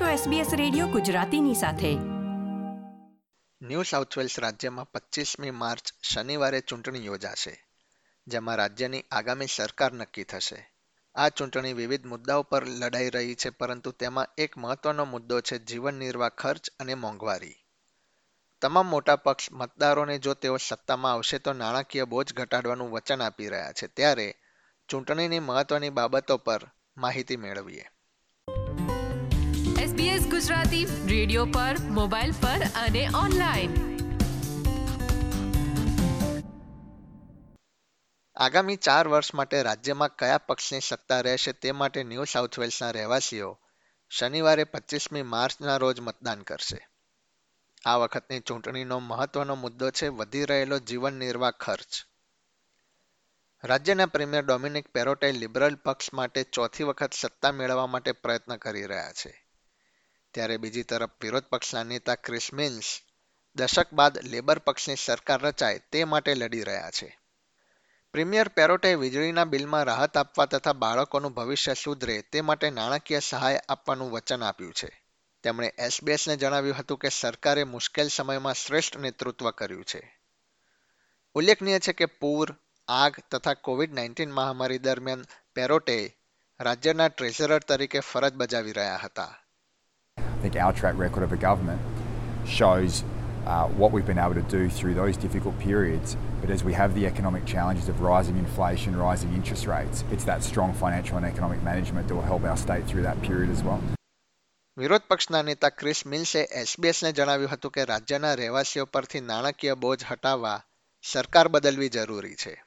છો SBS radio ગુજરાતીની સાથે. ન્યૂ સાઉથ વેલ્સ રાજ્યમાં પચીસમી માર્ચ શનિવારે ચૂંટણી યોજાશે, જેમાં રાજ્યની આગામી સરકાર નક્કી થશે. આ ચૂંટણી વિવિધ મુદ્દાઓ પર લડાઈ રહી છે, પરંતુ તેમાં એક મહત્વનો મુદ્દો છે જીવન નિર્વાહ ખર્ચ અને મોંઘવારી. તમામ મોટા પક્ષ મતદારોને જો તેઓ સત્તામાં આવશે તો નાણાકીય બોજ ઘટાડવાનું વચન આપી રહ્યા છે, ત્યારે ચૂંટણીની મહત્વની બાબતો પર માહિતી મેળવીએ. SBS ગુજરાતી રેડિયો પર મોબાઈલ પર અને ઓનલાઈન આગામી ચાર વર્ષ માટે રાજ્યમાં કયા પક્ષની સત્તા રહેશે તે માટે ન્યૂ સાઉથ વેલ્સના રહેવાસીઓ શનિવારે પચીસમી માર્ચના રોજ મતદાન કરશે. આ વખતની ચૂંટણીનો મહત્વનો મુદ્દો છે વધી રહેલો જીવન નિર્વાહ ખર્ચ. રાજ્યના પ્રીમિયર ડોમિનિક પેરોટે લિબરલ પક્ષ માટે ચોથી વખત સત્તા મેળવવા માટે પ્રયત્ન કરી રહ્યા છે. ત્યારે બીજી તરફ વિરોધ પક્ષના નેતા ક્રિસ મિન્સ દશક બાદ લેબર પક્ષની સરકાર રચાય તે માટે લડી રહ્યા છે. પ્રીમિયર પેરોટે વીજળીના બિલમાં રાહત આપવા તથા બાળકોનું ભવિષ્ય સુધરે તે માટે નાણાકીય સહાય આપવાનું વચન આપ્યું છે. તેમણે એસબીએસને જણાવ્યું હતું કે સરકારે મુશ્કેલ સમયમાં શ્રેષ્ઠ નેતૃત્વ કર્યું છે. ઉલ્લેખનીય છે કે પૂર, આગ તથા કોવિડ નાઇન્ટીન મહામારી દરમિયાન પેરોટે રાજ્યના ટ્રેઝરર તરીકે ફરજ બજાવી રહ્યા હતા. Think our track record of a government shows uh, what we've been able to do through those difficult periods. But as we have the economic challenges of rising inflation, rising interest rates, it's that strong financial and economic management that will help our state through that period as well. વિરોધ પક્ષના નેતા Chris મિલ્સે એસબીએસને જણાવ્યું હતું કે રાજ્યના રહેવાસીઓ પરથી નાણાકીય બોજ હટાવવા સરકાર બદલવી જરૂરી છે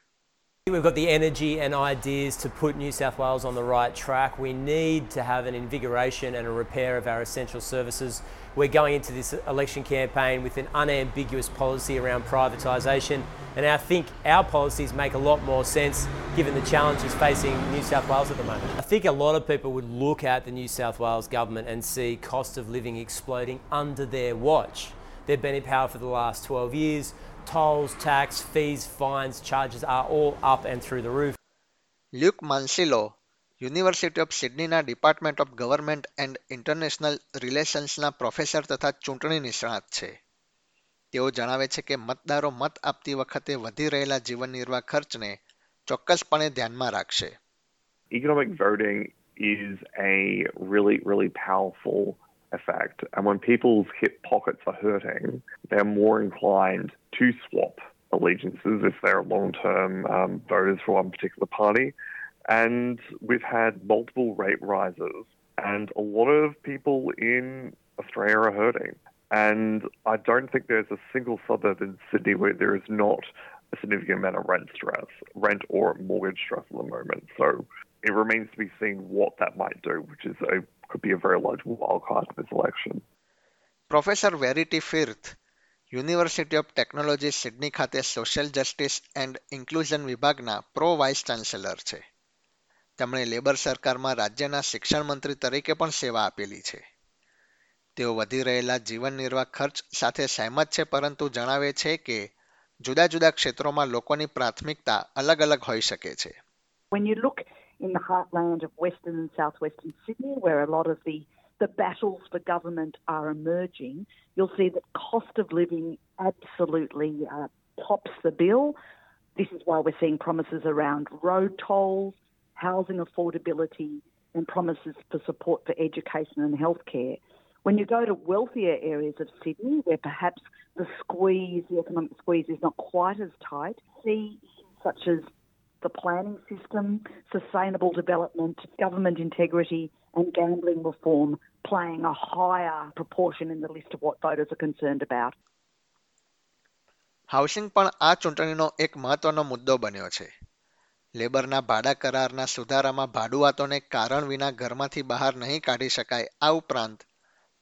We've got the energy and ideas to put New South Wales on the right track. We need to have an invigoration and a repair of our essential services. We're going into this election campaign with an unambiguous policy around privatisation, and I think our policies make a lot more sense given the challenges facing New South Wales at the moment. I think a lot of people would look at the New South Wales government and see cost of living exploding under their watch. They've been in power for the last 12 years. Tolls, tax, fees, fines, charges are all up and through the roof. Luke Mansillo University of સિડનીના Department of Government and International રિલેશન્સના professor તથા ચૂંટણી નિષ્ણાત છે તેઓ જણાવે છે કે મતદારો મત આપતી વખતે વધી રહેલા જીવન નિર્વાહ ખર્ચને ચોક્કસપણે ધ્યાનમાં રાખશે economic voting is a really, really powerful effect. And when people's hip pockets are hurting, they're more inclined to swap allegiances if they're long term um, voters for one particular party. And we've had multiple rate rises, and a lot of people in Australia are hurting. And I don't think there's a single suburb in Sydney where there is not a significant amount of rent stress, rent or mortgage stress at the moment. So it remains to be seen what that might do, which is a could be a very large wild card in this election. Professor Verity Firth, university of technology Sydney ખાતે social justice and inclusion વિભાગના pro vice chancellor છે. તેમણે labour સરકારમાં રાજ્યના શિક્ષણ મંત્રી તરીકે પણ સેવા આપેલી છે. તેઓ વધી રહેલા જીવન નિર્વાહ ખર્ચ સાથે સહેમત છે પરંતુ જણાવે છે કે જુદા જુદા ક્ષેત્રોમાં લોકોની પ્રાથમિકતા અલગ અલગ હોઈ શકે છે. When you look in the heartland of Western and Southwestern Sydney, where a lot of the, the battles for government are emerging, you'll see that cost of living absolutely uh, tops the bill. This is why we're seeing promises around road tolls, housing affordability, and promises for support for education and healthcare. When you go to wealthier areas of Sydney, where perhaps the squeeze, the economic squeeze, is not quite as tight, see such as the planning system, sustainable development, government integrity, and gambling reform playing a higher proportion in the list of what voters are concerned about. Housing પણ આ ચૂંટણીનો એક મહત્વનો મુદ્દો બન્યો છે લેબરના ભાડા કરારના સુધારામાં ભાડુઆતોને કારણ વિના ઘરમાંથી બહાર નહીં કાઢી શકાય આ ઉપરાંત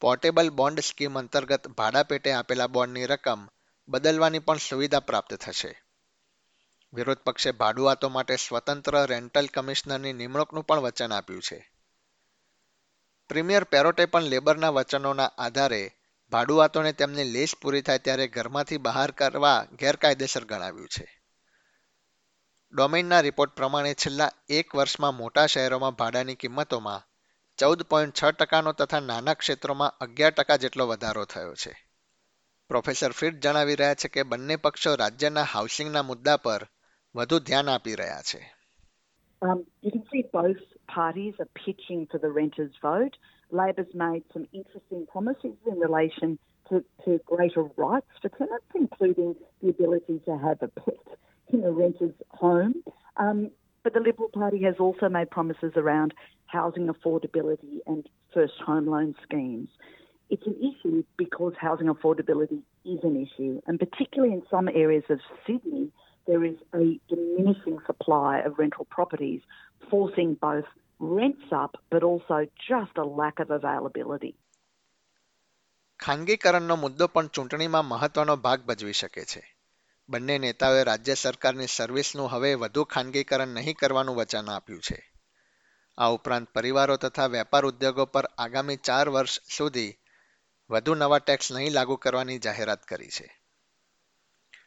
પોર્ટેબલ બોન્ડ સ્કીમ અંતર્ગત ભાડા પેટે આપેલા બોન્ડની રકમ બદલવાની પણ સુવિધા પ્રાપ્ત થશે વિરોધ પક્ષે ભાડુઆતો માટે સ્વતંત્ર રેન્ટલ કમિશનરની નિમણૂકનું પણ વચન આપ્યું છે. પ્રીમિયર પેરોટે પણ લેબરના વચનોના આધારે ભાડુઆતોને તેમની લીઝ પૂરી થાય ત્યારે ઘરમાંથી બહાર કરવા ગેરકાયદેસર ગણાવ્યું છે. ડોમેઇનના રિપોર્ટ પ્રમાણે છેલ્લા એક વર્ષમાં મોટા શહેરોમાં ભાડાની કિંમતોમાં ચૌદ પોઈન્ટ છ ટકાનો તથા નાના ક્ષેત્રોમાં અગિયાર ટકા જેટલો વધારો થયો છે. પ્રોફેસર ફિટ જણાવી રહ્યા છે કે બંને પક્ષો રાજ્યના હાઉસિંગના મુદ્દા પર વધુ ધ્યાન આપી રહ્યા છે Um, you can see both parties are pitching for the renters' vote. Labor's made some interesting promises in relation to, to greater rights for tenants, including the ability to have a pet in a renter's home. Um, but the Liberal Party has also made promises around housing affordability and first home loan schemes. It's an issue because housing affordability is an issue, and particularly in some areas of Sydney, there is a diminishing supply of rental properties, forcing both rents up but also just a lack of availability. ખાનગીકરણનો મુદ્દો પણ ચૂંટણીમાં મહત્વનો ભાગ ભજવી શકે છે. બંને નેતાઓએ રાજ્ય સરકારની સર્વિસનું હવે વધુ ખાનગીકરણ નહીં કરવાનું વચન આપ્યું છે. આ ઉપરાંત પરિવારો તથા વેપાર ઉદ્યોગો પર આગામી ચાર વર્ષ સુધી વધુ નવા ટેક્સ નહીં લાગુ કરવાની જાહેરાત કરી છે.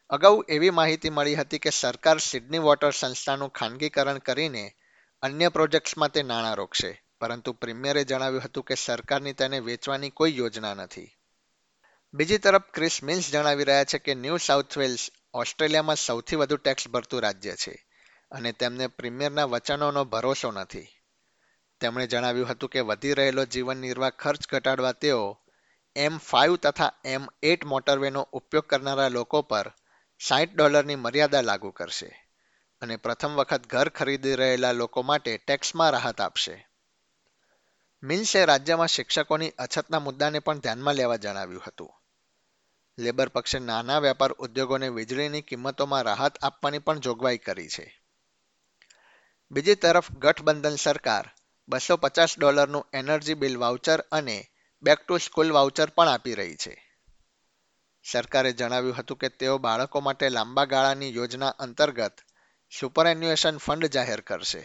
અગાઉ એવી માહિતી મળી હતી કે સરકાર સિડની વોટર સંસ્થાનું ખાનગીકરણ કરીને અન્ય પ્રોજેક્ટ્સમાં તે નાણાં રોકશે. પરંતુ પ્રીમિયરે જણાવ્યું હતું કે સરકારની તેને વેચવાની કોઈ યોજના નથી. બીજી તરફ ક્રિસ મિન્સ જણાવી રહ્યા છે કે ન્યૂ સાઉથ વેલ્સ ઓસ્ટ્રેલિયામાં સૌથી વધુ ટેક્સ ભરતું રાજ્ય છે અને તેમને પ્રીમિયરના વચનોનો ભરોસો નથી. તેમણે જણાવ્યું હતું કે વધી રહેલો જીવન નિર્વાહ ખર્ચ ઘટાડવા તેઓ એમ ફાઇવ તથા એમ એટ મોટરવેનો ઉપયોગ કરનારા લોકો પર સાઠ ડોલરની મર્યાદા લાગુ કરશે અને પ્રથમ વખત ઘર ખરીદી રહેલા લોકો માટે ટેક્સમાં રાહત આપશે. મિન્સે રાજ્યમાં શિક્ષકોની અછતના મુદ્દાને પણ ધ્યાનમાં લેવા જણાવ્યું હતું. લેબર પક્ષે નાના વેપાર ઉદ્યોગોને વીજળીની કિંમતોમાં રાહત આપવાની પણ જોગવાઈ કરી છે. બીજી તરફ ગઠબંધન સરકાર બસો પચાસ ડોલરનું એનર્જી બિલ વાઉચર અને બેક ટુ સ્કૂલ વાઉચર પણ આપી રહી છે. સરકારે જણાવ્યું હતું કે તેઓ બાળકો માટે લાંબા ગાળાની યોજના અંતર્ગત સુપર એન્યુએશન ફંડ જાહેર કરશે,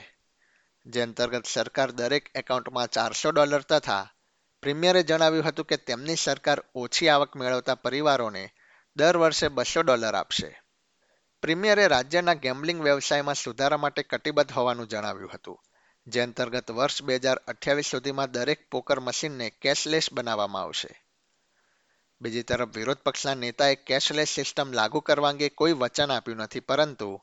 જે અંતર્ગત સરકાર દરેક એકાઉન્ટમાં ચારસો ડોલર તથા પ્રીમિયરે જણાવ્યું હતું કે તેમની સરકાર ઓછી આવક મેળવતા પરિવારોને દર વર્ષે બસો ડોલર આપશે. પ્રીમિયરે રાજ્યના ગેમ્બલિંગ વ્યવસાયમાં સુધારા માટે કટિબદ્ધ હોવાનું જણાવ્યું હતું, જે અંતર્ગત વર્ષ બે હજાર અઠ્યાવીસ સુધીમાં દરેક પોકર મશીનને કેશલેસ બનાવવામાં આવશે. બીજી તરફ વિરોધ પક્ષના નેતાએ કેશલેસ સિસ્ટમ લાગુ કરવા અંગે કોઈ વચન આપ્યું નથી, પરંતુ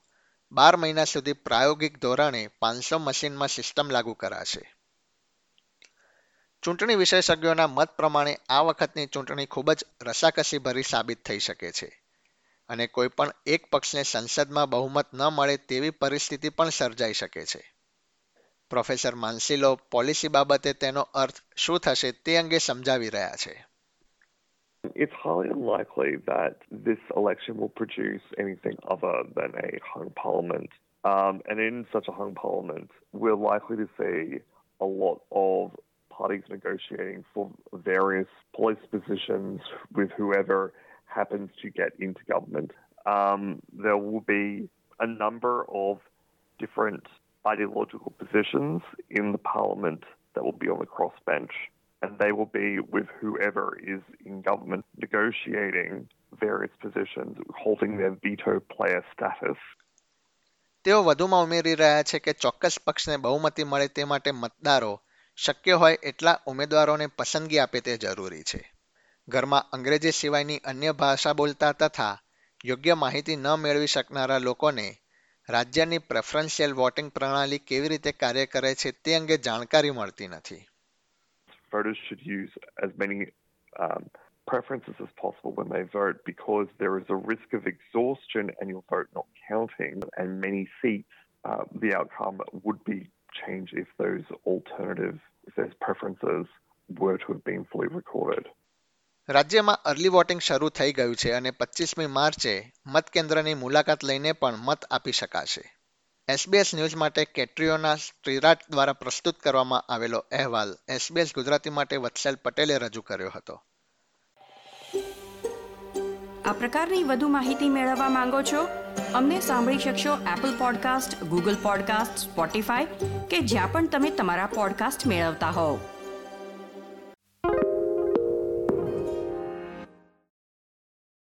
બાર મહિના સુધી પ્રાયોગિક ધોરણે પાંચસો મશીનમાં સિસ્ટમ લાગુ કરાશે. ચૂંટણી વિશેષજ્ઞોના મત પ્રમાણે આ વખતની ચૂંટણી ખૂબ જ રસાકસીભરી સાબિત થઈ શકે છે અને કોઈ પણ એક પક્ષને સંસદમાં બહુમત ન મળે તેવી પરિસ્થિતિ પણ સર્જાઈ શકે છે. પ્રોફેસર માનસીલો પોલિસી બાબતે તેનો અર્થ શું થશે તે અંગે સમજાવી રહ્યા છે. It's highly unlikely that this election will produce anything other than a hung parliament. Um, and in such a hung parliament, we're likely to see a lot of parties negotiating for various police positions with whoever happens to get into government. Um, there will be a number of different ideological positions in the parliament that will be on the crossbench. And they will be with whoever is in government negotiating various positions, holding their veto player status. તેઓ વધુમાં ઉમેરી રહ્યા છે કે ચોક્કસ પક્ષને બહુમતી મળે તે માટે મતદારો શક્ય હોય એટલા ઉમેદવારોને પસંદગી આપે તે જરૂરી છે ઘરમાં અંગ્રેજી સિવાયની અન્ય ભાષા બોલતા તથા યોગ્ય માહિતી ન મેળવી શકનારા લોકોને રાજ્યની પ્રેફરન્શિયલ વોટિંગ પ્રણાલી કેવી રીતે કાર્ય કરે છે તે અંગે જાણકારી મળતી નથી voters should use as many um, preferences as possible when they vote because there is a risk of exhaustion and your vote not counting. And many seats, uh, the outcome would be changed if those alternative, if those preferences were to have been fully recorded. રાજ્યમાં early voting શરૂ થઈ ગયું છે અને પચીસમી માર્ચે મતકેન્દ્રની મુલાકાત લઈને પણ મત આપી શકાશે એસબીએસ ન્યૂઝ માટે કેટ્રીઓના સ્ટ્રીરાટ દ્વારા પ્રસ્તુત કરવામાં આવેલો અહેવાલ એસબીએસ ગુજરાતી માટે વત્સલ પટેલે રજૂ કર્યો હતો. આ પ્રકારની વધુ માહિતી મેળવવા માંગો છો? અમને સાંભળી શકશો Apple podcast Google podcast Spotify કે જ્યાં પણ તમે તમારા પોડકાસ્ટ મેળવતા હોવ.